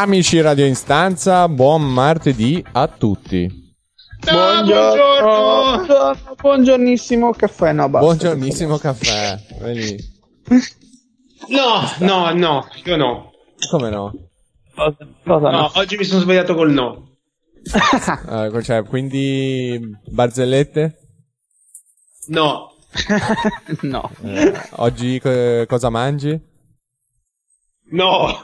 Amici Radio Instanza, buon martedì a tutti. Ah, buongiorno. buongiorno. Buongiornissimo caffè, no, basta. Buongiornissimo caffè. No, no, no, io no. Come no? Cosa, cosa No, no? oggi mi sono svegliato col no. Eh, cioè, quindi barzellette? No, no. Eh, oggi co- cosa mangi? no.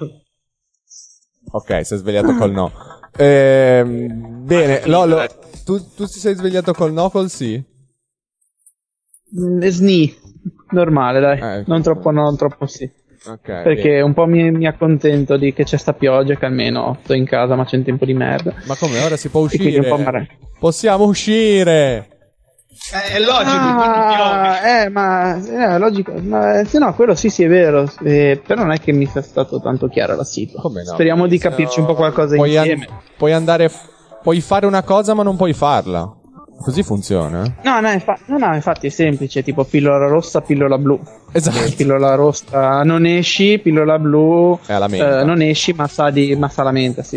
Ok, sei svegliato col no. Ehm, bene, Lolo, tu, tu ti sei svegliato col no col sì? Mm, Sni, normale, dai. Eh, non troppo no, non troppo sì. Ok. Perché bene. un po' mi, mi accontento di che c'è sta pioggia, che almeno sto in casa, ma c'è un tempo di merda. Ma come ora si può uscire? Possiamo uscire! Eh, è logico, Ah, eh, ma eh, logico, ma eh, se no, quello sì, sì, è vero. eh, però non è che mi sia stato tanto chiaro la. Come no? Speriamo di capirci no, un po' qualcosa puoi an- insieme. puoi andare. Puoi fare una cosa, ma non puoi farla. Così funziona? eh? No, no, infa- no, no, infatti è semplice, tipo pillola rossa, pillola blu. Esatto. Pillola rossa non esci, pillola blu È la menta. eh, non esci, ma sa di ma sa la menta, sì.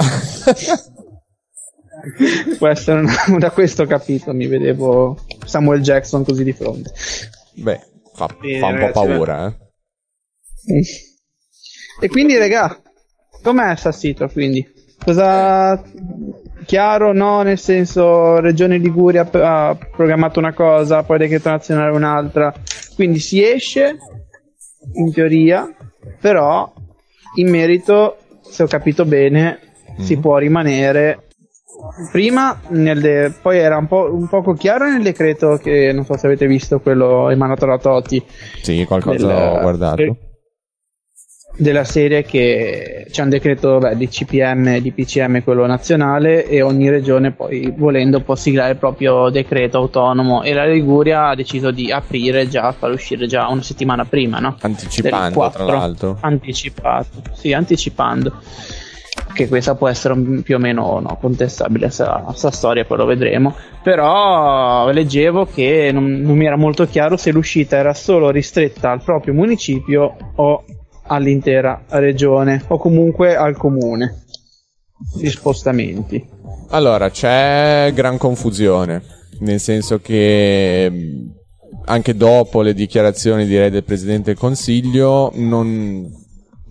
Può essere un- da questo capito, mi vedevo Samuel Jackson così di fronte. Beh, fa, Bene, fa un po' ragazzi, paura, eh. E quindi, regà, com'è Sassito, quindi? Cosa... Chiaro, no, nel senso, Regione Liguria ha programmato una cosa, poi decreto nazionale un'altra, quindi si esce, in teoria, però in merito, se ho capito bene, si Mhm. può rimanere prima de- poi era un, po', un poco chiaro nel decreto che non so se avete visto quello emanato da Toti Sì, qualcosa del- ho guardato. della serie che c'è un decreto beh, di CPM di PCM quello nazionale e ogni regione poi volendo può siglare il proprio decreto autonomo e la Liguria ha deciso di aprire già far uscire già una settimana prima no? Anticipando, 4. tra l'altro. anticipato sì anticipando che questa può essere un- più o meno no, contestabile a sta, a sta storia poi lo vedremo. Però leggevo che non, non mi era molto chiaro se l'uscita era solo ristretta al proprio municipio o all'intera regione o comunque al comune. Gli spostamenti. Allora, c'è gran confusione, nel senso che mh, anche dopo le dichiarazioni direi del Presidente del Consiglio non,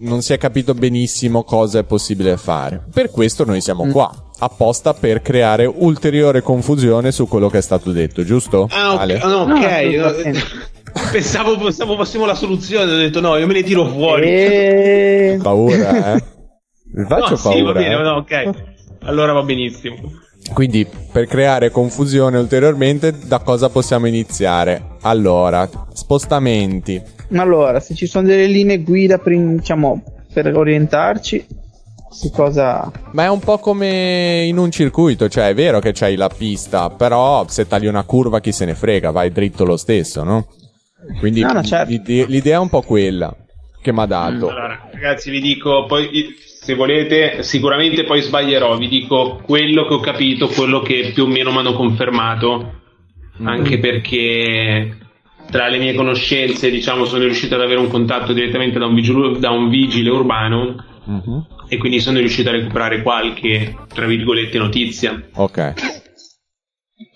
non si è capito benissimo cosa è possibile fare. Per questo noi siamo Mm. qua, apposta per creare ulteriore confusione su quello che è stato detto, giusto? Ah, ok. Ale? no, No, ok. assolutamente. pensavo, pensavo fossimo la soluzione. Ho detto no, io me ne tiro fuori. e... Paura, eh? Faccio no, sì, va paura. bene, eh? no, ok. Allora va benissimo. Quindi, per creare confusione ulteriormente, da cosa possiamo iniziare? Allora, spostamenti. Allora se ci sono delle linee guida per, diciamo, per orientarci su cosa Ma è un po' come in un circuito, cioè è vero che c'hai la pista, però se tagli una curva chi se ne frega, vai dritto lo stesso, no? Quindi No, no, certo. l'ide- l'idea è un po' quella che mi ha dato. Allora, ragazzi, vi dico, poi se volete, sicuramente poi sbaglierò, vi dico quello che ho capito, quello che più o meno mi hanno confermato, anche perché tra le mie conoscenze, diciamo, sono riuscito ad avere un contatto direttamente da un vigile, da un vigile urbano Mhm. e quindi sono riuscito a recuperare qualche, tra virgolette, notizia. Ok.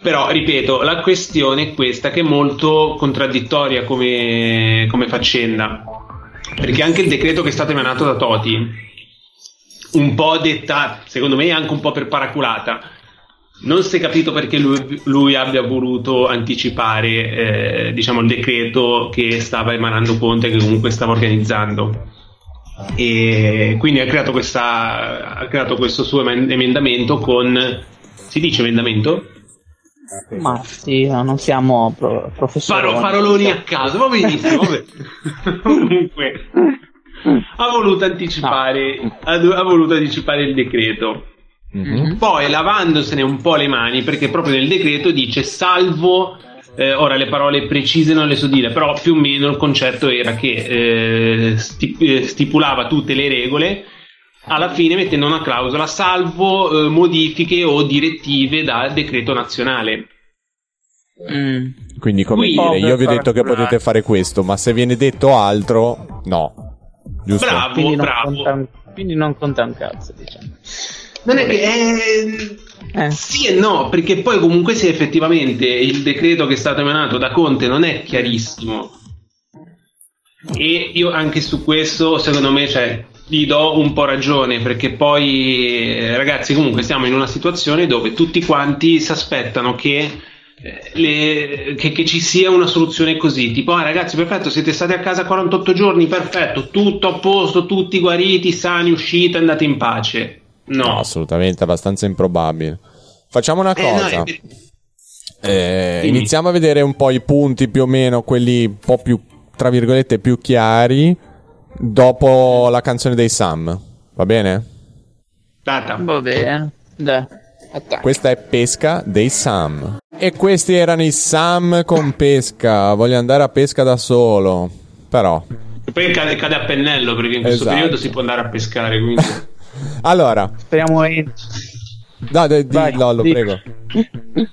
Però, ripeto, la questione è questa che è molto contraddittoria come, come faccenda. Perché anche il decreto che è stato emanato da Toti, un po' detta, secondo me anche un po' per paraculata, non si è capito perché lui, lui abbia voluto anticipare eh, diciamo, il decreto che stava emanando Conte, che comunque stava organizzando. E quindi ha creato, questa, ha creato questo suo emen- emendamento con... Si dice emendamento? ma sì non siamo pro- professori Faro- faroloni a caso, va benissimo. vabbè. Comunque, ha voluto anticipare, ha, ha voluto anticipare il decreto. Mhm. Poi lavandosene un po' le mani, perché proprio nel decreto dice salvo. eh, ora le parole precise non le so dire, però più o meno il concetto era che eh, sti- eh, stipulava tutte le regole, alla fine mettendo una clausola salvo eh, modifiche o direttive dal decreto nazionale. Mm. Quindi, come Quindi- dire, io vi ho detto che potete fare questo, ma se viene detto altro, no. Giusto? Bravo, quindi non bravo. conta, Quindi non conta un cazzo, diciamo. Non è che eh, eh. sì e no, perché poi comunque se effettivamente il decreto che è stato emanato da Conte non è chiarissimo. E io anche su questo, secondo me, cioè, gli do un po' ragione, perché poi, eh, ragazzi, comunque siamo in una situazione dove tutti quanti si aspettano che eh, le, che, che, ci sia una soluzione così, tipo ah ragazzi perfetto siete stati a casa 48 giorni, perfetto, tutto a posto, tutti guariti, sani, uscite, andate in pace. No, no assolutamente, abbastanza improbabile. Facciamo una cosa. Eh, no, eh, iniziamo a vedere un po' i punti più o meno, quelli un po' più, tra virgolette, più chiari, dopo la canzone dei Sam. Va bene? Data. Va bene. Dai. Questa è Pesca dei Sam. E questi erano i Sam con pesca. Voglio andare a pesca da solo. Però. E poi cade, cade, a pennello perché in questo esatto. periodo si può andare a pescare. Quindi... allora. Speriamo in. No, di, Vai, Lollo, di. prego.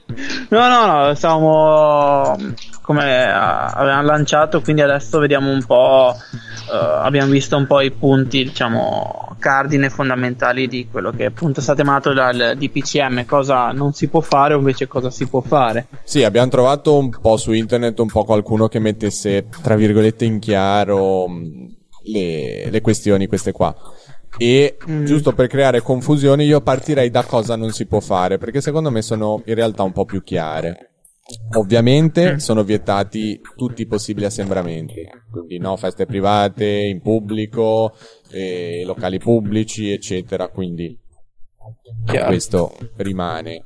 No, no, no, stavamo come avevamo lanciato, quindi adesso vediamo un po'. Uh, abbiamo visto un po' i punti, diciamo, cardine fondamentali di quello che appunto è stato emanato dal DPCM, cosa non si può fare o invece cosa si può fare. Sì, abbiamo trovato un po' su internet un po' qualcuno che mettesse, tra virgolette, in chiaro mm, le, le questioni queste qua. E mm. giusto per creare confusione, io partirei da cosa non si può fare, perché secondo me sono in realtà un po' più chiare. Ovviamente mm. sono vietati tutti i possibili assembramenti, quindi no feste private, in pubblico, eh, locali pubblici, eccetera. Quindi Chiaro. questo rimane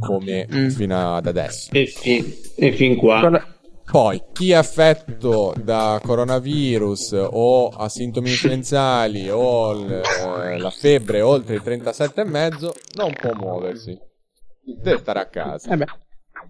come mm. fino ad adesso. E, fin, e fin qua. Poi, chi è affetto da coronavirus o ha sintomi influenzali o l- eh, la febbre oltre i 37,5 non può muoversi. Deve stare a casa.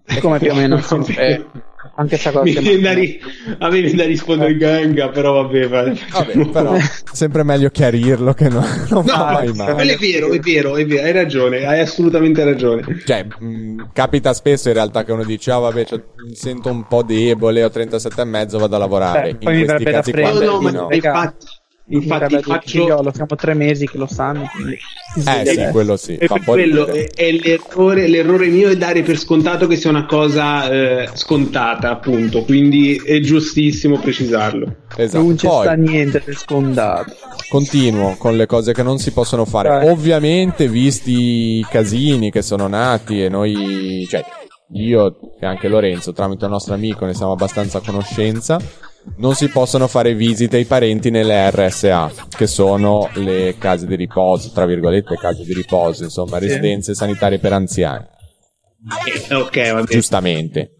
Eh come più o meno sempre anche sta cosa mi viene ri- a me viene da rispondere ganga però vabbè, vabbè però sempre meglio chiarirlo che no, non no, mai male. quello è vero è vero è vero hai ragione hai assolutamente ragione. Cioè mh, capita spesso in realtà che uno dice ah vabbè cioè, mi sento un po' debole ho 37 e mezzo vado a lavorare. Beh, in questi casi qua no, no, ma infatti Infatti, faccio... siamo tre mesi che lo sanno. Quindi... Eh sì, quello sì. Fa quello è, è l'errore, l'errore, mio è dare per scontato che sia una cosa eh, scontata, appunto. Quindi è giustissimo precisarlo. Esatto. Non c'è Poi, sta niente per scontato. Continuo con le cose che non si possono fare. Dai. Ovviamente, visti i casini che sono nati e noi, cioè, io e anche Lorenzo, tramite il nostro amico, ne siamo abbastanza a conoscenza non si possono fare visite ai parenti nelle RSA, che sono le case di riposo, tra virgolette case di riposo, insomma, sì. residenze sanitarie per anziani. Eh, ok, va bene. Giustamente.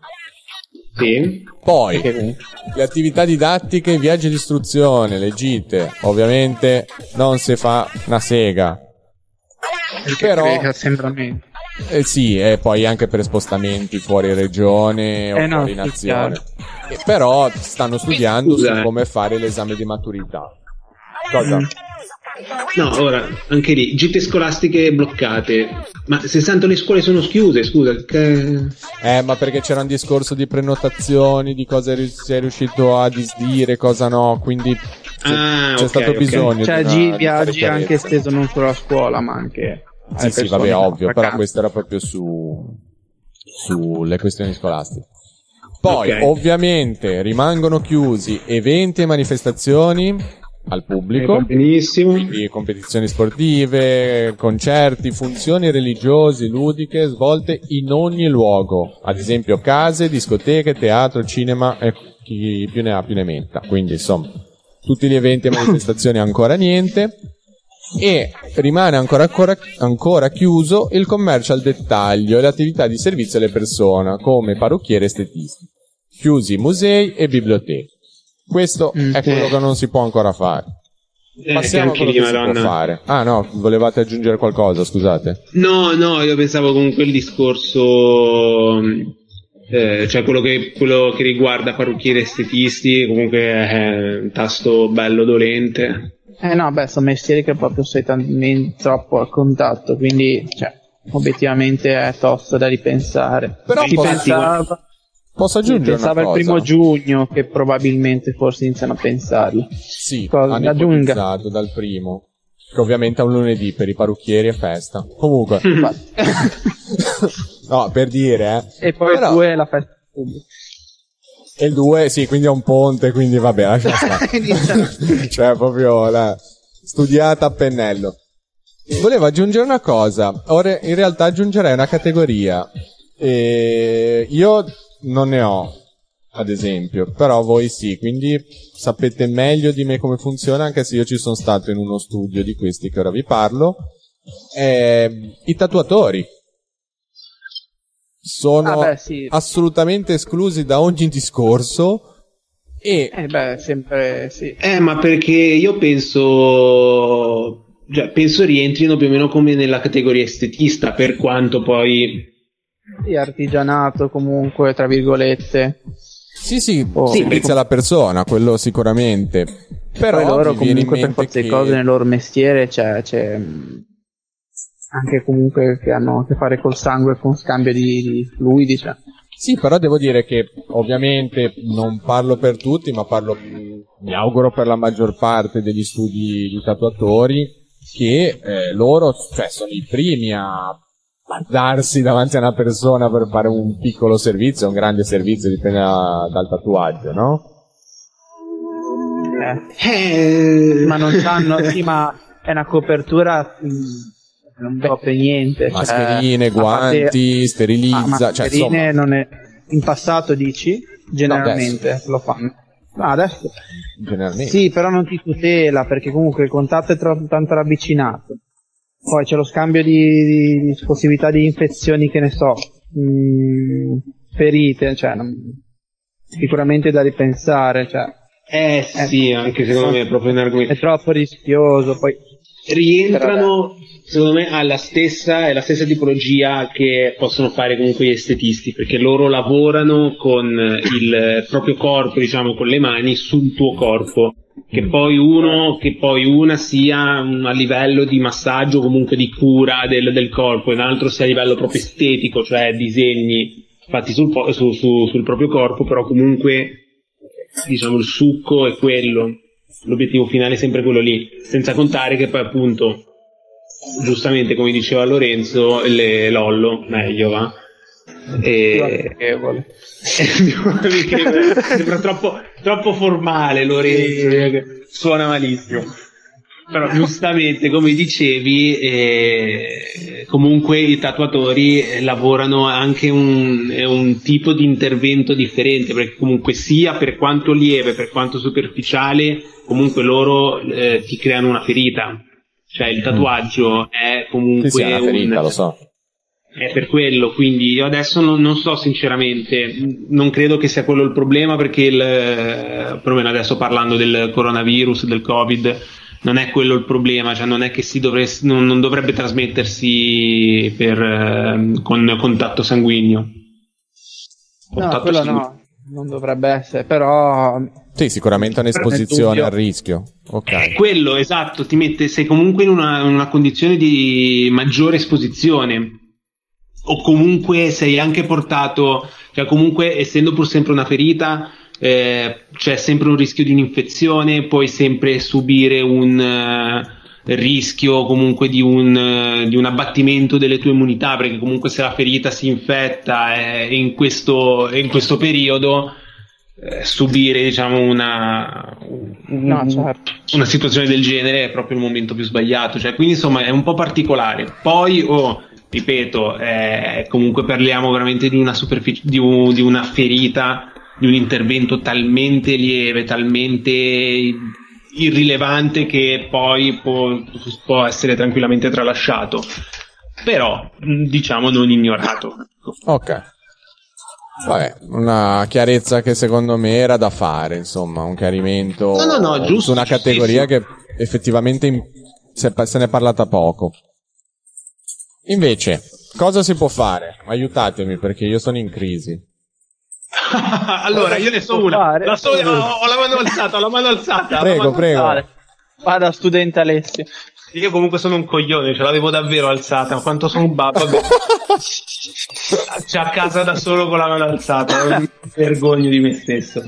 Sì. Poi, okay. le attività didattiche, i viaggi di istruzione, le gite, ovviamente non si fa una sega. Perché Però... Eh sì, e poi anche per spostamenti fuori regione o eh no, fuori nazione. Eh, però stanno studiando su come fare l'esame di maturità. Cosa? No, ora, anche lì, gite scolastiche bloccate. Ma se tanto le scuole sono chiuse, scusa. Che... Eh, ma perché c'era un discorso di prenotazioni, di cosa sei riuscito a disdire, cosa no, quindi c'è, ah, c'è okay, stato okay. bisogno. Cioè, di una, viaggi anche esteso non solo a scuola, ma anche sì, sì, vabbè, ovvio, però questo era proprio su sulle questioni scolastiche. Poi, okay. ovviamente, rimangono chiusi eventi e manifestazioni al pubblico. Eh, benissimo. Quindi competizioni sportive, concerti, funzioni religiose, ludiche svolte in ogni luogo. Ad esempio case, discoteche, teatro, cinema e chi più ne ha più ne metta. Quindi, insomma, tutti gli eventi e manifestazioni ancora niente e rimane ancora, ancora, ancora, chiuso il commercio al dettaglio e le attività di servizio alle persone come parrucchieri e estetisti. Chiusi musei e biblioteche. Questo mm, è quello che non si può ancora fare. Eh, Passiamo a quello che si può fare. Ah no, volevate aggiungere qualcosa, scusate. No, no, io pensavo con quel discorso eh, cioè quello che, quello che, riguarda parrucchieri estetisti comunque è un tasto bello dolente eh no, beh, sono mestieri che proprio sei talmente troppo a contatto, quindi, cioè, obiettivamente è tosto da ripensare. Però si pensava, posso aggiungere pensava il primo giugno che probabilmente forse iniziano a pensarlo. Sì, Cosa, hanno ipotizzato dal primo. Che ovviamente è un lunedì per i parrucchieri è festa. Comunque. no, per dire, eh. E poi Però... 2 è la festa pubblica. E il 2, sì, quindi è un ponte, quindi vabbè, lascia stare. cioè, proprio la studiata a pennello. Volevo aggiungere una cosa. Ora, in realtà aggiungerei una categoria. E io non ne ho, ad esempio, però voi sì, quindi sapete meglio di me come funziona, anche se io ci sono stato in uno studio di questi che ora vi parlo. Eh, I tatuatori sono ah beh, sì. assolutamente esclusi da ogni discorso. E... Eh beh, sempre sì. Eh, ma perché io penso, cioè, penso rientrino più o meno come nella categoria estetista, per quanto poi... Sì, artigianato comunque, tra virgolette. Sì, sì, oh, sì dipende alla persona, quello sicuramente. Però poi loro comunque per forza di cose nel loro mestiere c'è, c'è anche comunque che hanno a che fare col sangue con scambio di, di fluidi. Cioè. Sì, però devo dire che ovviamente non parlo per tutti, ma parlo, mi auguro per la maggior parte degli studi di tatuatori, che eh, loro cioè, sono i primi a darsi davanti a una persona per fare un piccolo servizio, un grande servizio, dipende da, dal tatuaggio, no? Eh. Eh. Ma non sanno, sì, ma è una copertura mh, non copre niente. Cioè, mascherine, cioè, guanti, parte... sterilizza. Ah, mascherine cioè, non è... In passato dici? Generalmente no, lo fanno. No, adesso. Generalmente. Sì, però non ti tutela perché comunque il contatto è troppo tanto ravvicinato. Poi c'è lo scambio di, di possibilità di infezioni, che ne so, mh, mm, ferite, cioè, non, sicuramente da ripensare. Cioè, eh sì, anche secondo me è proprio un argomento. È troppo rischioso. Poi rientrano secondo me ha la stessa, è la stessa tipologia che possono fare comunque gli estetisti, perché loro lavorano con il proprio corpo, diciamo, con le mani sul tuo corpo. Che mm. poi uno, che poi una sia a livello di massaggio, comunque di cura del, del corpo, e l'altro sia a livello proprio estetico, cioè disegni fatti sul, su, su, sul proprio corpo, però comunque diciamo il succo è quello, l'obiettivo finale è sempre quello lì, senza contare che poi appunto giustamente come diceva Lorenzo, le Lollo, meglio va. E... Sembra troppo, troppo formale Lorenzo, suona malissimo. Però giustamente, come dicevi, eh, comunque i tatuatori lavorano anche un, un tipo di intervento differente, perché comunque sia per quanto lieve, per quanto superficiale, comunque loro eh, ti creano una ferita cioè il tatuaggio mm. è comunque sì, sì, una ferita, un... lo so. È per quello, quindi io adesso non, non, so sinceramente, non credo che sia quello il problema perché il, perlomeno adesso parlando del coronavirus, del covid, non è quello il problema, cioè non è che si dovresse, non, non dovrebbe trasmettersi per, eh, con contatto sanguigno. Contatto no, quello sanguigno. no, non dovrebbe essere, però sì, sicuramente un'esposizione al rischio. Okay. È quello, esatto, ti mette, sei comunque in una, in una condizione di maggiore esposizione. O comunque sei anche portato, cioè comunque essendo pur sempre una ferita, eh, c'è sempre un rischio di un'infezione, puoi sempre subire un uh, rischio comunque di un, uh, di un, abbattimento delle tue immunità, perché comunque se la ferita si infetta eh, in, questo, in questo periodo eh, subire diciamo una, no, certo. una situazione del genere è proprio il momento più sbagliato cioè, quindi insomma è un po' particolare poi oh, ripeto eh, comunque parliamo veramente di una, superfic- di, un, di una ferita di un intervento talmente lieve talmente irrilevante che poi può, può essere tranquillamente tralasciato però diciamo non ignorato ok Vabbè, una chiarezza che secondo me era da fare, insomma, un chiarimento no, no, no, giusto, su una categoria che effettivamente in, se, se ne è parlata poco. Invece, cosa si può fare? Aiutatemi perché io sono in crisi. allora, io ne so una. La so, ho, ho, la mano alzata, ho la mano alzata. Prego, mano prego. Alzata. Vada, studente Alessio. Io comunque sono un coglione, ce l'avevo davvero alzata, quanto sono un babbo. C'è a casa da solo con la mano alzata, mi vergogno di me stesso.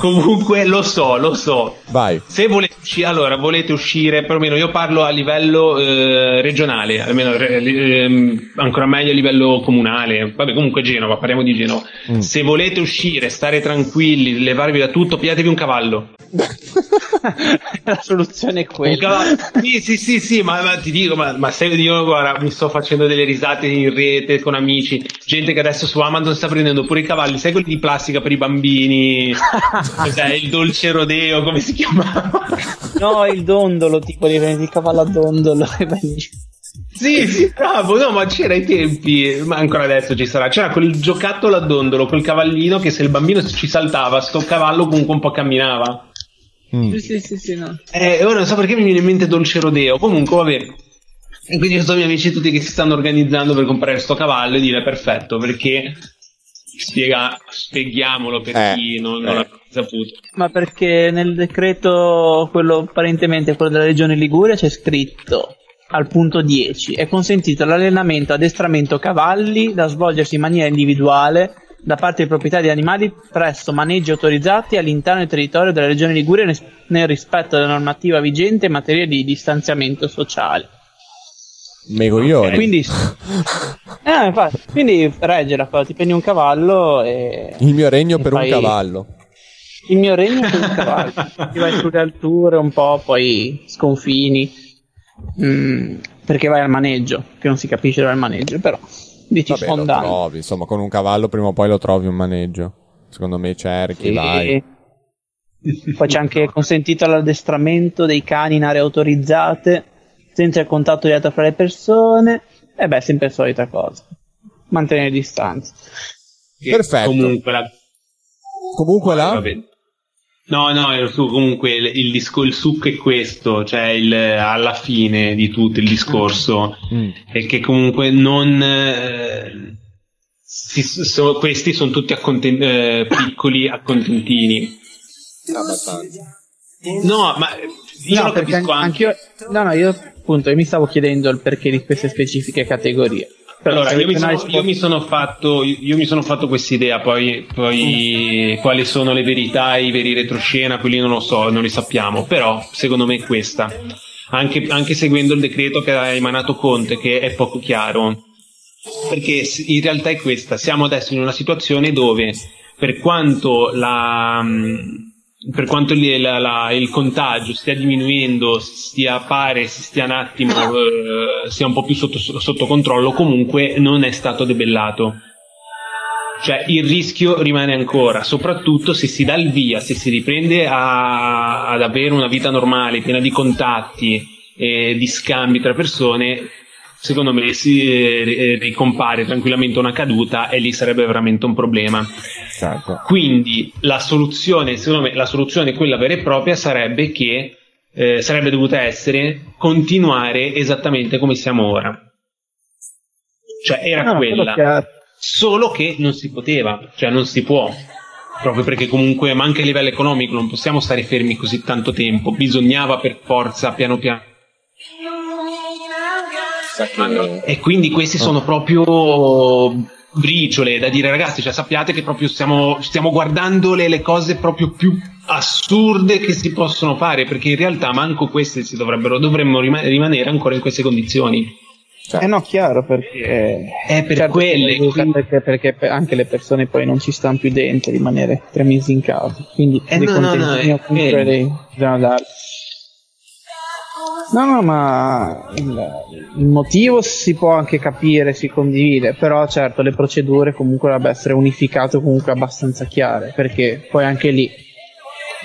Comunque lo so, lo so. Vai. Se volete uscire, allora volete uscire, perlomeno io parlo a livello eh, regionale, almeno eh, ancora meglio a livello comunale. Vabbè, comunque Genova, parliamo di Genova. Mm. Se volete uscire, stare tranquilli, levarvi da tutto, pigliatevi un cavallo. La soluzione è quella. Sì, sì, sì, sì, ma, ma ti dico, ma, ma se io guarda, mi sto facendo delle risate in rete con amici, gente che adesso su Amazon sta prendendo pure i cavalli, sai quelli di plastica per i bambini, cos'è, il dolce rodeo, come si chiamava? No, il dondolo, tipo di il cavallo a dondolo. Sì, sì, bravo, no, ma c'era ai tempi, ma ancora adesso ci sarà, c'era quel giocattolo a dondolo, quel cavallino che se il bambino ci saltava, sto cavallo comunque un po' camminava. Mm. Sì, sì, sì, no. Eh, ora non so perché mi viene in mente Dolce Rodeo. Comunque, vabbè. E quindi io sono i miei amici tutti che si stanno organizzando per comprare sto cavallo e dire perfetto, perché spiega, spieghiamolo per eh, chi non, non eh. l'ha saputo. Ma perché nel decreto, quello apparentemente quello della regione Liguria, c'è scritto al punto 10 è consentito l'allenamento addestramento cavalli da svolgersi in maniera individuale da parte dei proprietari di animali presso maneggi autorizzati all'interno del territorio della regione Liguria nel rispetto della normativa vigente in materia di distanziamento sociale. Megoglioni. Okay, quindi, eh, infatti, quindi reggela, ti prendi un cavallo e... Il mio regno per fai... un cavallo. Il mio regno per un cavallo. ti vai sulle alture un po', poi sconfini. Mm, perché vai al maneggio, che non si capisce dove è il maneggio, però dici Vabbè, lo trovi, insomma, con un cavallo prima o poi lo trovi un maneggio. Secondo me cerchi, sì. vai. Poi c'è anche consentito l'addestramento dei cani in aree autorizzate, senza il contatto diretto fra le persone. E beh, sempre la solita cosa. Mantenere distanza. Perfetto. Comunque la... Comunque la... No, no, comunque il, il, disco, il succo è questo, cioè il, alla fine di tutto il discorso, mm. è che comunque non... Eh, si, so, questi sono tutti acconten- eh, piccoli accontentini. No, ma io no, anche. Anch'io, no, no, io appunto mi stavo chiedendo il perché di queste specifiche categorie. Allora, io mi, sono, io mi, sono, fatto, io mi sono fatto quest'idea, poi, poi mm. quali sono le verità, i veri retroscena, quelli non lo so, non li sappiamo, però secondo me è questa. Anche, anche seguendo il decreto che ha emanato Conte, che è poco chiaro. Perché in realtà è questa, siamo adesso in una situazione dove per quanto la, per quanto il, la, la, il contagio stia diminuendo, stia pare, si stia un attimo, eh, sia un po' più sotto, sotto controllo, comunque non è stato debellato. Cioè il rischio rimane ancora, soprattutto se si dà il via, se si riprende a, ad avere una vita normale, piena di contatti e di scambi tra persone, secondo me si eh, ricompare tranquillamente una caduta e lì sarebbe veramente un problema. Certo. Quindi la soluzione, secondo me, la soluzione quella vera e propria sarebbe che eh, sarebbe dovuta essere continuare esattamente come siamo ora. Cioè era no, quella. Solo che non si poteva, cioè non si può. Proprio perché comunque, ma anche a livello economico, non possiamo stare fermi così tanto tempo. Bisognava per forza, piano piano, che... E quindi questi oh. sono proprio briciole da dire ragazzi, cioè sappiate che proprio stiamo, stiamo guardando le, le, cose proprio più assurde che si possono fare, perché in realtà manco queste si dovrebbero, dovremmo rima- rimanere ancora in queste condizioni. Cioè, eh no, chiaro, perché è per certo, quelle quindi... perché, perché, anche le persone poi non ci stanno più dentro rimanere tre mesi in casa. Quindi eh no, no, no, eh, eh. bisogna darli. No, no, ma il, motivo si può anche capire, si condivide, però certo le procedure comunque dovrebbero essere unificate comunque abbastanza chiare, perché poi anche lì,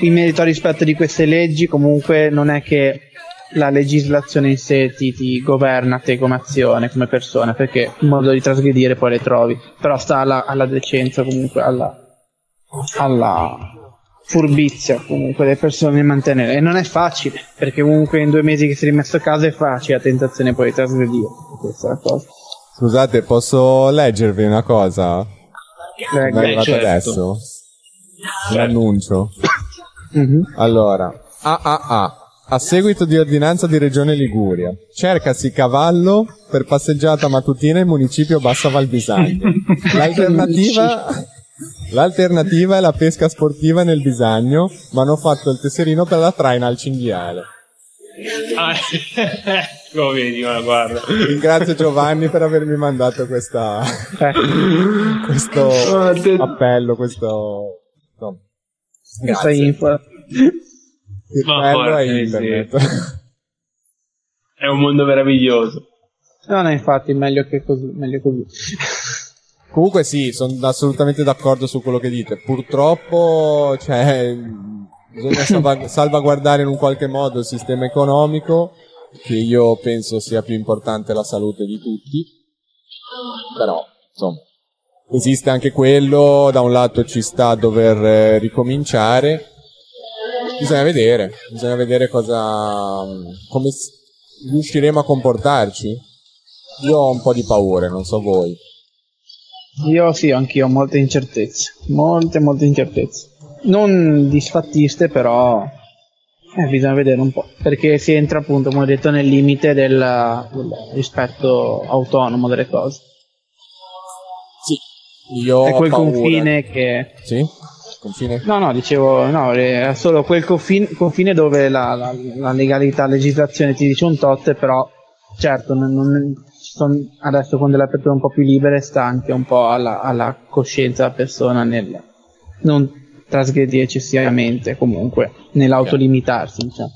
in merito al rispetto di queste leggi, comunque non è che la legislazione in sé ti, ti governa te come azione, come persona, perché il modo di trasgredire poi le trovi, però sta alla, alla decenza comunque, alla, alla furbizia comunque le persone mantenere. E non è facile perché comunque in due mesi che sei rimesso a casa è facile la tentazione poi di trasgredire. Questa è la cosa. Scusate posso leggervi una cosa? Beh, è arrivato certo. adesso? Certo. l'annuncio mm-hmm. allora AAA a seguito di ordinanza di Regione Liguria cercasi cavallo per passeggiata mattutina in municipio Bassa Valbisagno l'alternativa L'alternativa è la pesca sportiva nel bisagno, ma hanno fatto il tesserino per la traina al cinghiale. Ah, lo vedi, ma guarda. Ringrazio Giovanni per avermi mandato questa, questo appello, questo... No. Questa info. Il Ma porca è internet. È un mondo meraviglioso. No, no, infatti, meglio che così, meglio così. Comunque sì, sono assolutamente d'accordo su quello che dite. Purtroppo, cioè, bisogna salva- salvaguardare in un qualche modo il sistema economico, che io penso sia più importante la salute di tutti. Però, insomma, esiste anche quello, da un lato ci sta a dover eh, ricominciare. Bisogna vedere, bisogna vedere cosa, come s- riusciremo a comportarci. Io ho un po' di paure, non so voi. Io sì, anch'io ho molte incertezze. Molte, molte incertezze. Non disfattiste, però eh, bisogna vedere un po'. Perché si entra appunto, come ho detto, nel limite del, del rispetto autonomo delle cose. Sì, io È quel paura. confine che. Sì? Confine? No, no, dicevo, no, è solo quel confine, confine dove la, la- la legalità, la legislazione ti dice un tot, però certo, non- non- son- adesso con delle aperture un po' più libere sta anche un po' alla, alla coscienza della persona nel non trasgredire eccessivamente, comunque, nell'autolimitarsi, diciamo.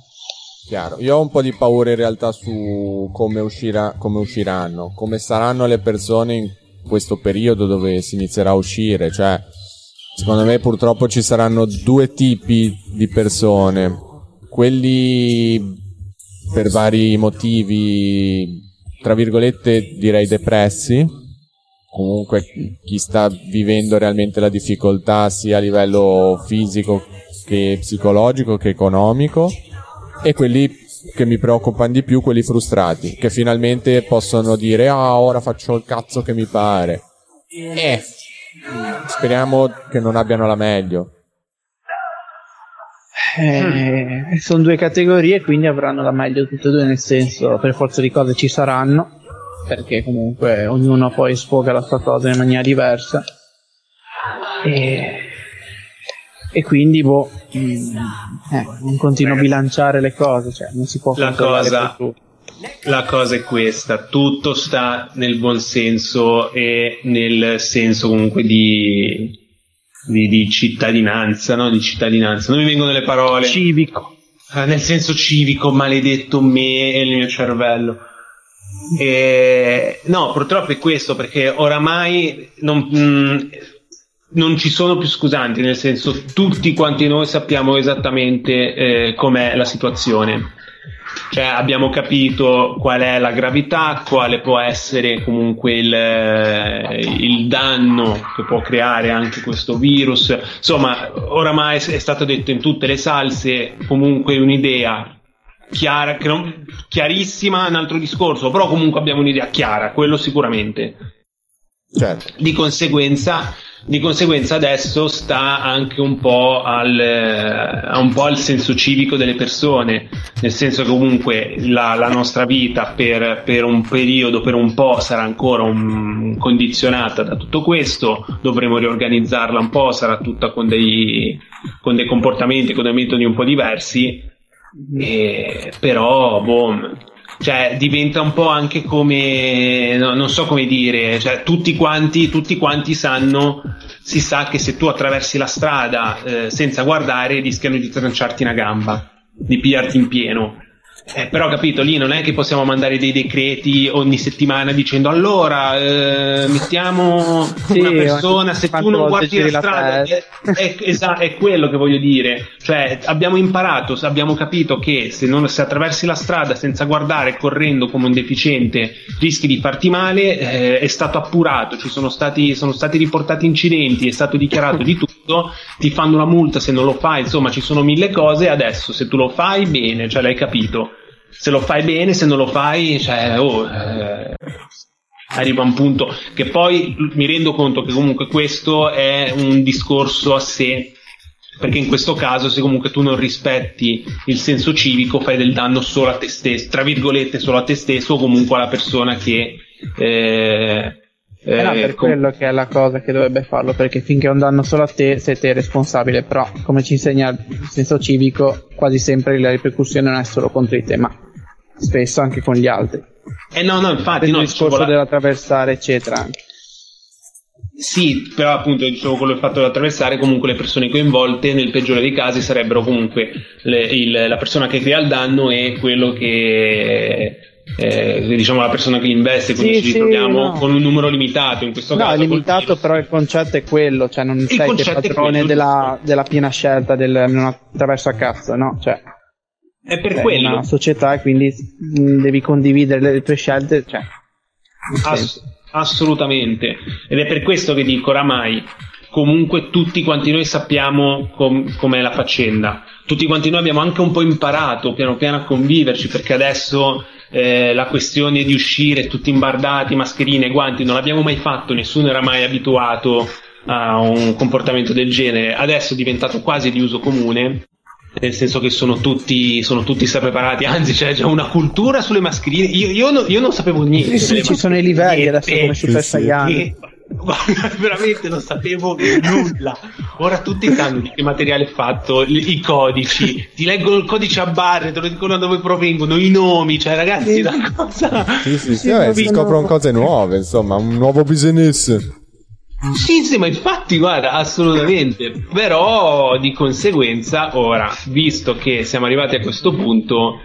Chiaro. Io ho un po' di paura in realtà su come, uscirà, come usciranno, come saranno le persone in questo periodo dove si inizierà a uscire. Cioè, secondo me purtroppo ci saranno due tipi di persone. Quelli per vari motivi, tra virgolette, direi depressi. Comunque chi sta vivendo realmente la difficoltà sia a livello fisico che psicologico che economico e quelli che mi preoccupano di più, quelli frustrati, che finalmente possono dire ah ora faccio il cazzo che mi pare. Eh, speriamo che non abbiano la meglio. Eh, sono due categorie, quindi avranno la meglio tutte e due, nel senso, per forza di cose ci saranno, perché comunque ognuno poi sfoga la sua cosa in maniera diversa. E, e quindi, boh, mm, eh, un continuo a bilanciare le cose, cioè non si può La cosa-. La cosa è questa, tutto sta nel buon senso e nel senso comunque di, di, di cittadinanza, no? Di cittadinanza. Non mi vengono le parole. Civico. Ah, nel senso civico, maledetto me e il mio cervello. E, no, purtroppo è questo perché oramai non, mh, non ci sono più scusanti, nel senso tutti quanti noi sappiamo esattamente eh, com'è la situazione. Cioè abbiamo capito qual è la gravità, quale può essere comunque il, eh, il danno che può creare anche questo virus. Insomma, oramai è stato detto in tutte le salse comunque un'idea chiara, che non- chiarissima è un altro discorso, però comunque abbiamo un'idea chiara, quello sicuramente. Certo. Di conseguenza, di conseguenza adesso sta anche un po, al, eh, un po' al senso civico delle persone, nel senso che comunque la, la nostra vita per, per un periodo, per un po' sarà ancora un- condizionata da tutto questo, dovremo riorganizzarla un po', sarà tutta con dei, con dei comportamenti, con dei metodi un po' diversi, e- però boh, cioè diventa un po' anche come no, non so come dire cioè tutti quanti tutti quanti sanno si sa che se tu attraversi la strada eh, senza guardare rischiano di tranciarti una gamba di pigliarti in pieno eh, però capito lì non è che possiamo mandare dei decreti ogni settimana dicendo allora eh, mettiamo Sì, una persona se tu non guardi la la strada testa. è, è- esa- è quello che voglio dire. Cioè, abbiamo imparato, abbiamo capito che se, non, se attraversi la strada senza guardare, correndo come un deficiente, rischi di farti male, eh, è stato appurato, ci sono stati, sono stati riportati incidenti, è stato dichiarato di tutto, ti fanno la multa se non lo fai, insomma ci sono mille cose, adesso se tu lo fai bene, cioè l'hai capito. Se lo fai bene, se non lo fai, cioè, oh, eh, arriva un punto. Che poi mi rendo conto che comunque questo è un discorso a sé perché in questo caso se comunque tu non rispetti il senso civico fai del danno solo a te stesso tra virgolette solo a te stesso o comunque alla persona che, eh, Eh, no, per com- quello che è la cosa che dovrebbe farlo, perché finché è un danno solo a te, sei te responsabile, però come ci insegna il senso civico, quasi sempre la ripercussione non è solo contro di te, ma spesso anche con gli altri. Eh no, no, infatti, il no, discorso dell'attraversare, eccetera. Sì, però appunto dicevo quello fatto di attraversare, comunque le persone coinvolte nel peggiore dei casi sarebbero comunque le, il, la persona che crea il danno e quello che eh, diciamo la persona che investe, quindi sì, ci ritroviamo no. con un numero limitato in questo no, caso. No, è limitato, però il concetto è quello, cioè non il sei che padrone della, della, piena scelta del non attraverso a cazzo, no? Cioè, è per quello. Una società e quindi devi condividere le, le tue scelte, cioè, Ass- assolutamente. Ed è per questo che dico oramai comunque tutti quanti noi sappiamo com- com'è la faccenda. Tutti quanti noi abbiamo anche un po' imparato piano piano a conviverci perché adesso eh, la questione di uscire tutti imbardati, mascherine, guanti, non l'abbiamo mai fatto, nessuno era mai abituato a un comportamento del genere. Adesso è diventato quasi di uso comune nel senso che sono tutti, sono tutti preparati, anzi c'è già una cultura sulle mascherine. Io, io, no, io non sapevo niente. Sì, sì, ci sono i livelli adesso come Super sì, Saiyan. Guarda, veramente non sapevo nulla. Ora tutti sanno di che materiale è fatto, i, i codici, ti leggono il codice a barre, te lo dicono da dove provengono, i nomi, cioè ragazzi, sì. la cosa. Sì, sì, sì, vabbè, si scoprono cose nuove, insomma, un nuovo business. Sì, sì, ma infatti, guarda, assolutamente. Però di conseguenza, ora, visto che siamo arrivati a questo punto,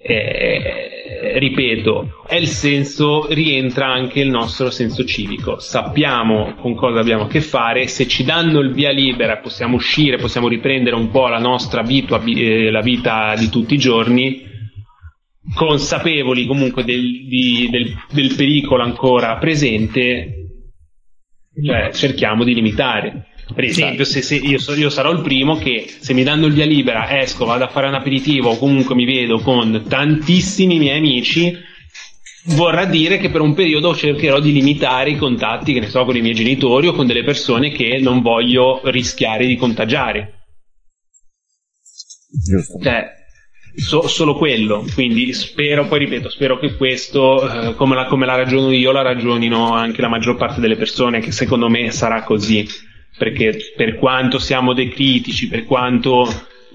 eh, ripeto, è il senso, rientra anche il nostro senso civico. Sappiamo con cosa abbiamo a che fare, se ci danno il via libera possiamo uscire, possiamo riprendere un po' la nostra vita, eh, la vita di tutti i giorni, consapevoli comunque del, di, del, del pericolo ancora presente, cioè cerchiamo di limitare. Per esempio, se, se io, so, io, sarò il primo che se mi danno il via libera, esco, vado a fare un aperitivo o comunque mi vedo con tantissimi miei amici, vorrà dire che per un periodo cercherò di limitare i contatti, che ne so, con i miei genitori o con delle persone che non voglio rischiare di contagiare. Giusto. Cioè, So, solo quello. Quindi spero, poi ripeto, spero che questo, eh, come, la, come, la, ragiono io, la ragionino anche la maggior parte delle persone, che secondo me sarà così. Perché per quanto siamo dei critici, per quanto,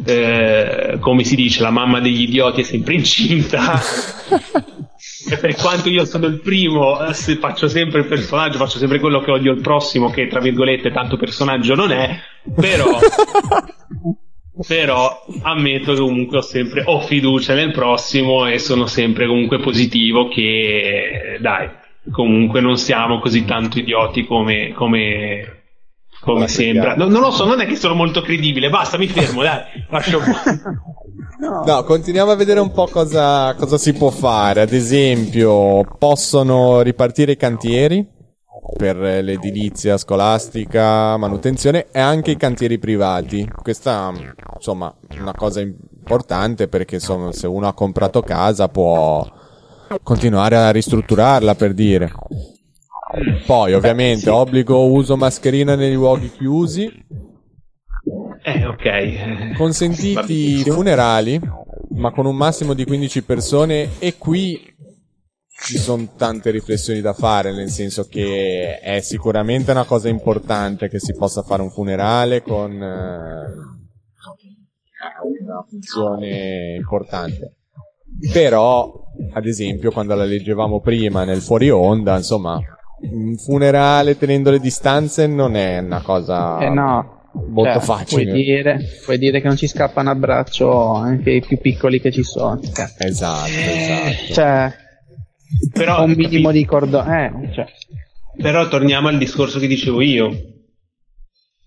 eh, come si dice, la mamma degli idioti è sempre incinta. e per quanto io sono il primo, eh, se faccio sempre il personaggio, faccio sempre quello che odio il prossimo, che tra virgolette tanto personaggio non è, però però ammetto che comunque ho sempre ho fiducia nel prossimo e sono sempre comunque positivo che dai comunque non siamo così tanto idioti come, come, come sembra no, non lo so non è che sono molto credibile basta mi fermo dai lascio No. no, continuiamo a vedere un po' cosa, cosa si può fare. Ad esempio, possono ripartire i cantieri? per l'edilizia scolastica, manutenzione e anche i cantieri privati. Questa insomma è una cosa importante perché insomma, se uno ha comprato casa può continuare a ristrutturarla per dire. Poi ovviamente obbligo uso mascherina nei luoghi chiusi. Eh, ok. Consentiti funerali, ma con un massimo di 15 persone e qui ci sono tante riflessioni da fare, nel senso che è sicuramente una cosa importante che si possa fare un funerale con eh, una funzione importante. Però, ad esempio, quando la leggevamo prima nel fuori onda, insomma, un funerale tenendo le distanze non è una cosa eh no. molto cioè, facile. Puoi dire, puoi dire, che non ci scappa un abbraccio anche i più piccoli che ci sono. Esatto, esatto. Cioè, però, un minimo di cordone. Eh, cioè. Però torniamo al discorso che dicevo io.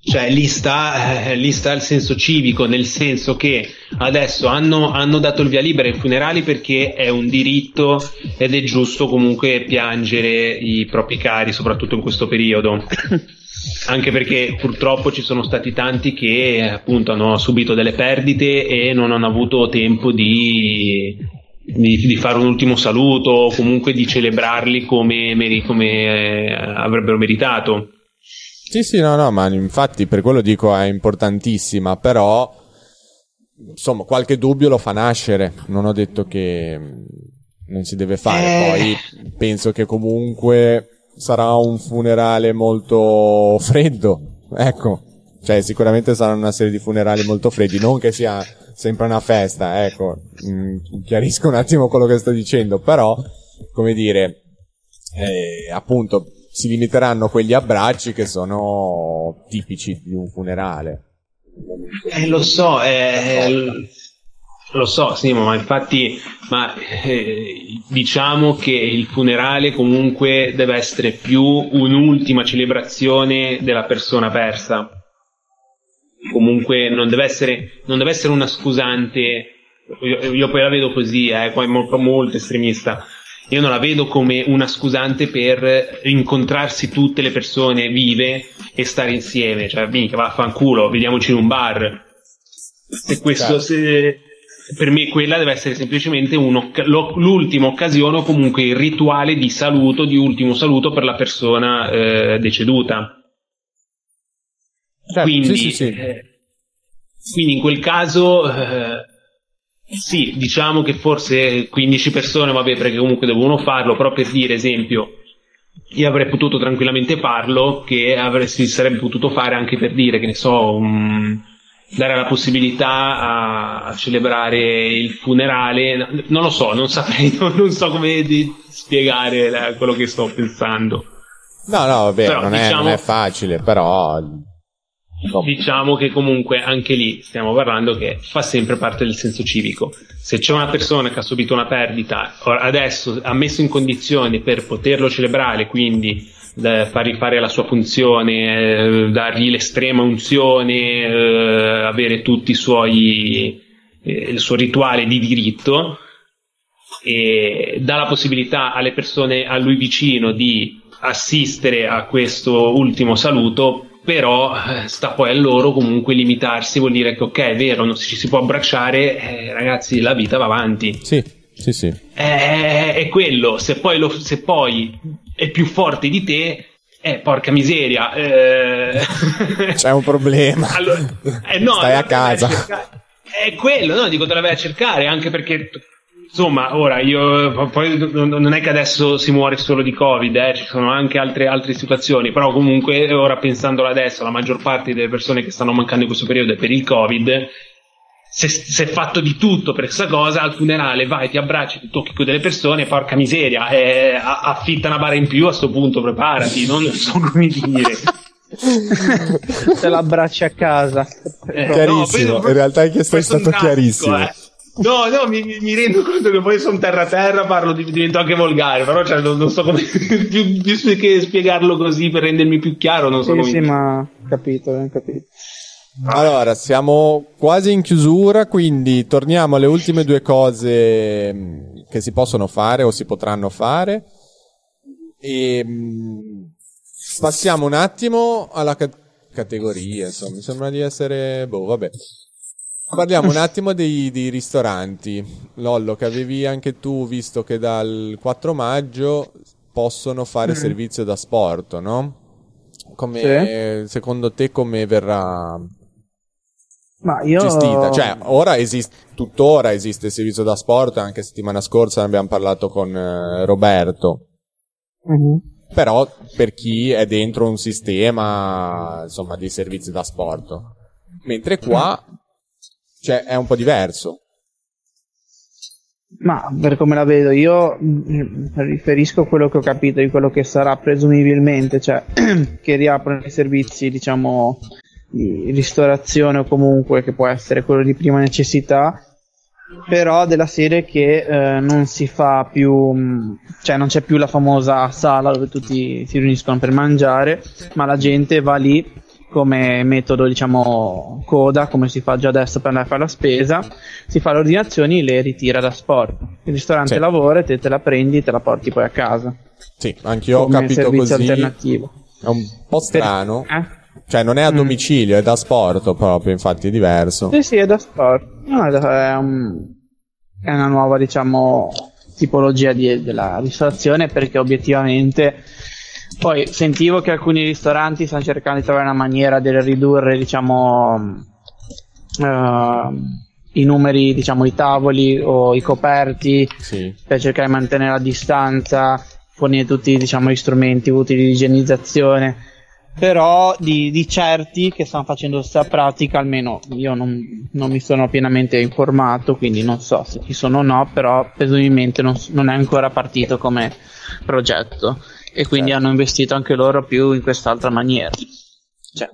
Cioè, lì sta, eh, lì sta il senso civico, nel senso che adesso hanno, hanno dato il via libera ai funerali perché è un diritto ed è giusto comunque piangere i propri cari, soprattutto in questo periodo. Anche perché purtroppo ci sono stati tanti che appunto hanno subito delle perdite e non hanno avuto tempo di di, di, fare un ultimo saluto o comunque di celebrarli come, come eh, avrebbero meritato. Sì, sì, no, no, ma infatti per quello dico è importantissima, però insomma qualche dubbio lo fa nascere, non ho detto che non si deve fare, eh... poi penso che comunque sarà un funerale molto freddo, ecco. Cioè, sicuramente saranno una serie di funerali molto freddi, non che sia sempre una festa, ecco. Mm, chiarisco un attimo quello che sto dicendo, però, come dire, eh, appunto, si limiteranno quegli abbracci che sono tipici di un funerale. Eh, lo so, eh, lo so, Simo, ma infatti, ma, eh, diciamo che il funerale comunque deve essere più un'ultima celebrazione della persona persa. Comunque non deve essere, non deve essere una scusante. Io, io poi la vedo così, eh, poi molto, molto estremista. Io non la vedo come una scusante per incontrarsi tutte le persone vive e stare insieme. Cioè, mica, vaffanculo, vediamoci in un bar. Se questo, se, per me quella deve essere semplicemente l'ultima occasione o comunque il rituale di saluto, di ultimo saluto per la persona eh, deceduta. Certo, quindi, sì, sì, sì. Eh, quindi in quel caso eh, sì, diciamo che forse 15 persone, vabbè, perché comunque dovevano farlo, però per dire, esempio, io avrei potuto tranquillamente farlo, che avresti, sarebbe potuto fare anche per dire, che ne so, un, dare la possibilità a, a, celebrare il funerale, non lo so, non saprei, non so come di spiegare la, quello che sto pensando. No, no, vabbè, però, non, diciamo, è, non è facile, però Diciamo che comunque anche lì stiamo parlando che fa sempre parte del senso civico. Se c'è una persona che ha subito una perdita, adesso ha messo in condizioni per poterlo celebrare, quindi fargli fare la sua funzione, eh, dargli l'estrema unzione, eh, avere tutti i suoi, eh, il suo rituale di diritto, e dà la possibilità alle persone a lui vicino di assistere a questo ultimo saluto però eh, sta poi a loro comunque limitarsi, vuol dire che ok, è vero, non ci si può abbracciare, eh, ragazzi, la vita va avanti. Sì, sì, sì. È, è quello, se poi, lo, se poi è più forte di te, eh, porca miseria. Eh... C'è un problema. Allora, eh, no, Stai a casa. È quello, no? Dico, te la vai a cercare, anche perché Insomma, ora io poi non è che adesso si muore solo di Covid, eh, ci sono anche altre, altre situazioni, però comunque ora pensandolo adesso, la maggior parte delle persone che stanno mancando in questo periodo è per il Covid. Se, se è fatto di tutto per questa cosa, al funerale vai, ti abbracci, ti tocchi con delle persone, porca miseria, eh, affitta una bara in più a sto punto, preparati, non so come dire. Te l'abbracci a casa. Eh, chiarissimo, no, in realtà è che sei stato chiarissimo. Eh. No, no, mi, mi, rendo conto che poi sono terra terra, parlo, divento anche volgare, però cioè, non, non, so come più, più, che spiegarlo così per rendermi più chiaro, non so sì, come. Sì, ma capito, ho capito. Allora, siamo quasi in chiusura, quindi torniamo alle ultime due cose mm, che si possono fare o si potranno fare. E mm, passiamo un attimo alla ca- categoria, insomma, mi sembra di essere, boh, vabbè. Parliamo un attimo dei, dei, ristoranti. Lollo, che avevi anche tu visto che dal 4 maggio possono fare mm. servizio da sport, no? Come, sì. Secondo te come verrà Ma io... gestita? Cioè, ora esiste, tuttora esiste il servizio da sport, anche settimana scorsa ne abbiamo parlato con eh, Roberto. Mm-hmm. Però per chi è dentro un sistema, insomma, di servizi da sport. Mentre qua cioè, è un po' diverso. Ma per come la vedo io mm, riferisco quello che ho capito di quello che sarà presumibilmente, cioè che riaprono i servizi, diciamo, di ristorazione o comunque che può essere quello di prima necessità, però della serie che eh, non si fa più, mm, cioè non c'è più la famosa sala dove tutti si riuniscono per mangiare, ma la gente va lì come metodo diciamo coda come si fa già adesso per andare a fare la spesa si fa le ordinazioni e le ritira da sport il ristorante sì. lavora e te te la prendi e te la porti poi a casa sì anch'io ho capito così alternativo è un po' strano per... eh? cioè non è a mm. domicilio mm. è da sport proprio infatti è diverso sì sì è da sport no, è, un... è una nuova diciamo tipologia di, della ristorazione perché obiettivamente poi sentivo che alcuni ristoranti stanno cercando di trovare una maniera di ridurre, diciamo, uh, i numeri, diciamo, i tavoli o i coperti sì. per cercare di mantenere la distanza. fornire tutti diciamo, gli strumenti utili di igienizzazione, però di, di, certi che stanno facendo questa pratica, almeno io non, non, mi sono pienamente informato, quindi non so se ci sono o no, però presumibilmente non, non è ancora partito come progetto e quindi certo. hanno investito anche loro più in quest'altra maniera. Cioè,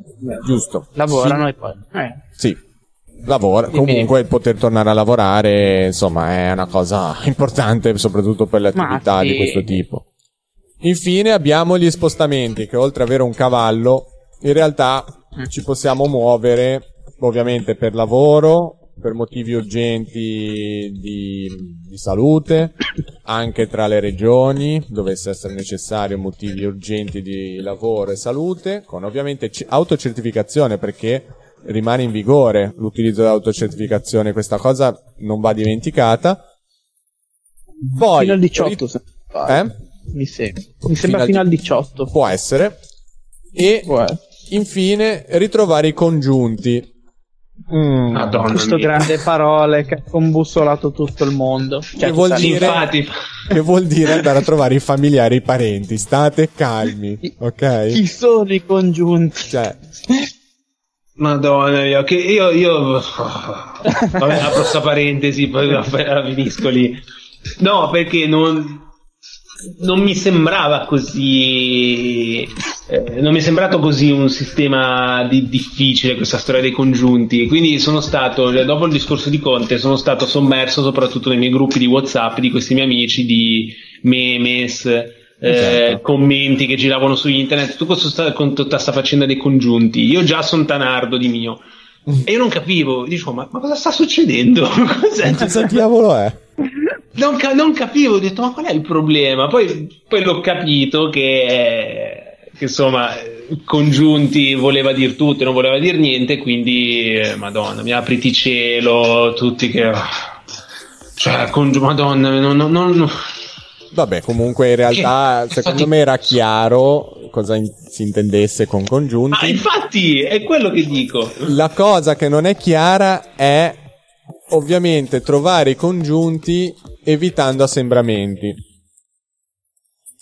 Giusto. Lavorano sì. e poi... Eh. Sì, lavora. Comunque il poter tornare a lavorare, insomma, è una cosa importante, soprattutto per le attività sì. di questo tipo. Infine abbiamo gli spostamenti, che oltre ad avere un cavallo, in realtà mm. ci possiamo muovere, ovviamente per lavoro, per motivi urgenti di, di, salute, anche tra le regioni, dovesse essere necessario motivi urgenti di lavoro e salute, con ovviamente c- autocertificazione perché rimane in vigore l'utilizzo dell'autocertificazione, questa cosa non va dimenticata. Poi, fino al 18, rit- eh? mi, se- mi sembra fino, fino al 18. Può essere. E essere. infine ritrovare i congiunti. Mm, Madonna questo mia. grande parole che ha combussolato tutto il mondo. Cioè, che, vuol dire, che vuol dire andare a trovare i familiari, i parenti. State calmi, ok? Chi sono i congiunti? Cioè, Madonna mia, che io, io... Vabbè, apro questa parentesi, poi la finisco lì. No, perché non, non mi sembrava così. Eh, non mi è sembrato così un sistema di, difficile questa storia dei congiunti. Quindi sono stato, dopo il discorso di Conte, sono stato sommerso soprattutto nei miei gruppi di WhatsApp di questi miei amici di memes eh, commenti che giravano su internet, tu sta, con tutta questa faccenda dei congiunti. Io già sono tanardo di mio. Mm. E io non capivo, dicevo, ma, ma cosa sta succedendo? Cos'è? Cosa diavolo è? Non, non, capivo, ho detto, ma qual è il problema? Poi, poi l'ho capito che, che, insomma, congiunti voleva dire tutto e non voleva dire niente, quindi, eh, madonna, mi apriti cielo, tutti che... Cioè, congi- madonna, non, non, non Vabbè, comunque in realtà che, secondo infatti, me era chiaro cosa in- si intendesse con congiunti. Ah, infatti, è quello che dico. La cosa che non è chiara è ovviamente trovare i congiunti evitando assembramenti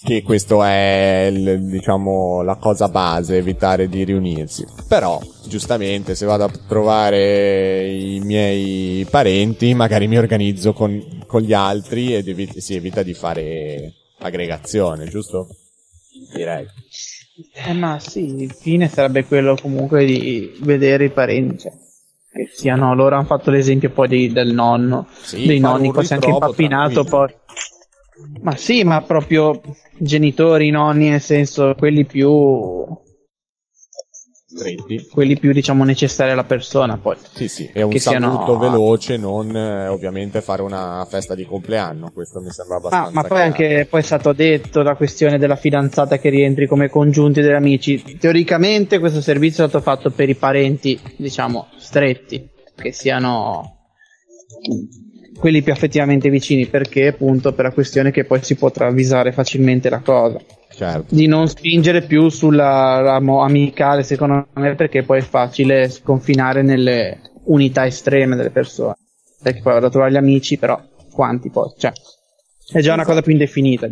che questo è il, diciamo la cosa base evitare di riunirsi. Però giustamente se vado a trovare i miei parenti magari mi organizzo con, con gli altri e devi, si evita di fare aggregazione giusto? direi. Eh ma sì il fine sarebbe quello comunque di vedere i parenti cioè, che siano loro hanno fatto l'esempio poi di, del nonno sì, dei nonni è anche impappinato poi ma sì, ma proprio genitori, nonni, nel senso quelli più stretti. Quelli più, diciamo, necessari alla persona, poi. Sì, sì, è un saluto siano... veloce, non eh, ovviamente fare una festa di compleanno, questo mi sembra abbastanza ah, ma poi chiaro. anche, poi è stato detto la questione della fidanzata che rientri come congiunti degli amici. Teoricamente questo servizio è stato fatto per i parenti, diciamo, stretti, che siano quelli più effettivamente vicini. Perché? Appunto per la questione che poi si può travisare facilmente la cosa. Certo. di non spingere più sulla ramo amicale secondo me perché poi è facile sconfinare nelle unità estreme delle persone. Perché poi vado a trovare gli amici però quanti poi cioè è già una cosa più indefinita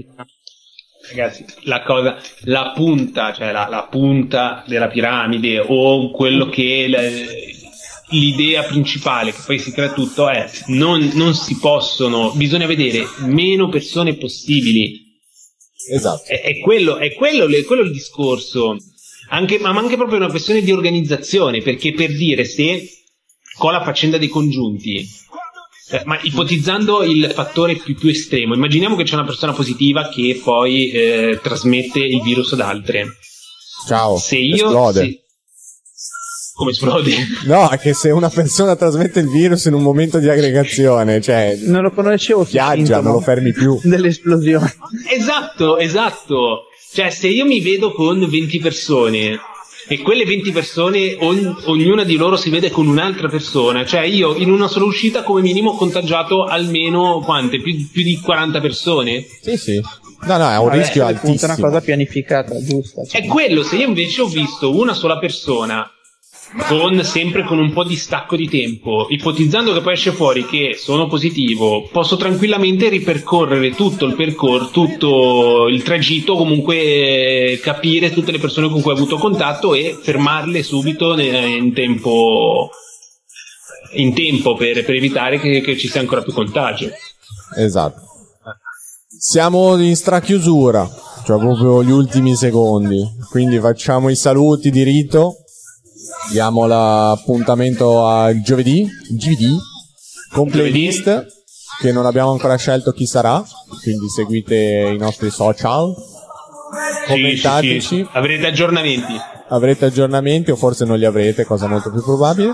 ragazzi la cosa la punta cioè la, la punta della piramide o quello che l'idea principale che poi si crea tutto è non, non si possono, bisogna vedere meno persone possibili. Esatto. È, è, quello, è quello, è quello il discorso. Anche, ma anche proprio una questione di organizzazione, perché per dire se con la faccenda dei congiunti, eh, ma ipotizzando il fattore più, più, estremo, immaginiamo che c'è una persona positiva che poi eh, trasmette il virus ad altre. Ciao. Se io, esplode. Se, come esplode. No, che se una persona trasmette il virus in un momento di aggregazione, cioè. Non lo conoscevo. Viaggia, non lo fermi più. Dell'esplosione. Esatto, esatto. Cioè, se io mi vedo con 20 persone e quelle 20 persone, ogn- ognuna di loro si vede con un'altra persona, cioè io in una sola uscita come minimo ho contagiato almeno quante? Più, più di 40 persone? Sì, sì. No, no, è un Vabbè, rischio altissimo. È una cosa pianificata, giusta. Cioè. È quello, se io invece ho visto una sola persona con sempre con un po' di stacco di tempo, ipotizzando che poi esce fuori che sono positivo, posso tranquillamente ripercorrere tutto il percorso, tutto il tragitto, comunque capire tutte le persone con cui ho avuto contatto e fermarle subito in tempo, in tempo per, per evitare che, che, ci sia ancora più contagio. Esatto. Siamo in strachiusura, cioè proprio gli ultimi secondi, quindi facciamo i saluti di rito Diamo l'appuntamento a giovedì, GD, con playlist che non abbiamo ancora scelto chi sarà, quindi seguite i nostri social, commentateci. Sì, sì, sì. Avrete aggiornamenti. Avrete aggiornamenti o forse non li avrete, cosa molto più probabile.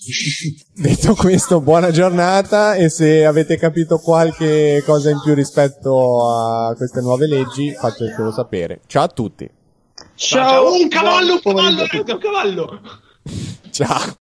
Detto questo, buona giornata e se avete capito qualche cosa in più rispetto a queste nuove leggi, fatecelo sapere. Ciao a tutti! Ciao, ciao. un cavallo, un cavallo, un cavallo. Ciao.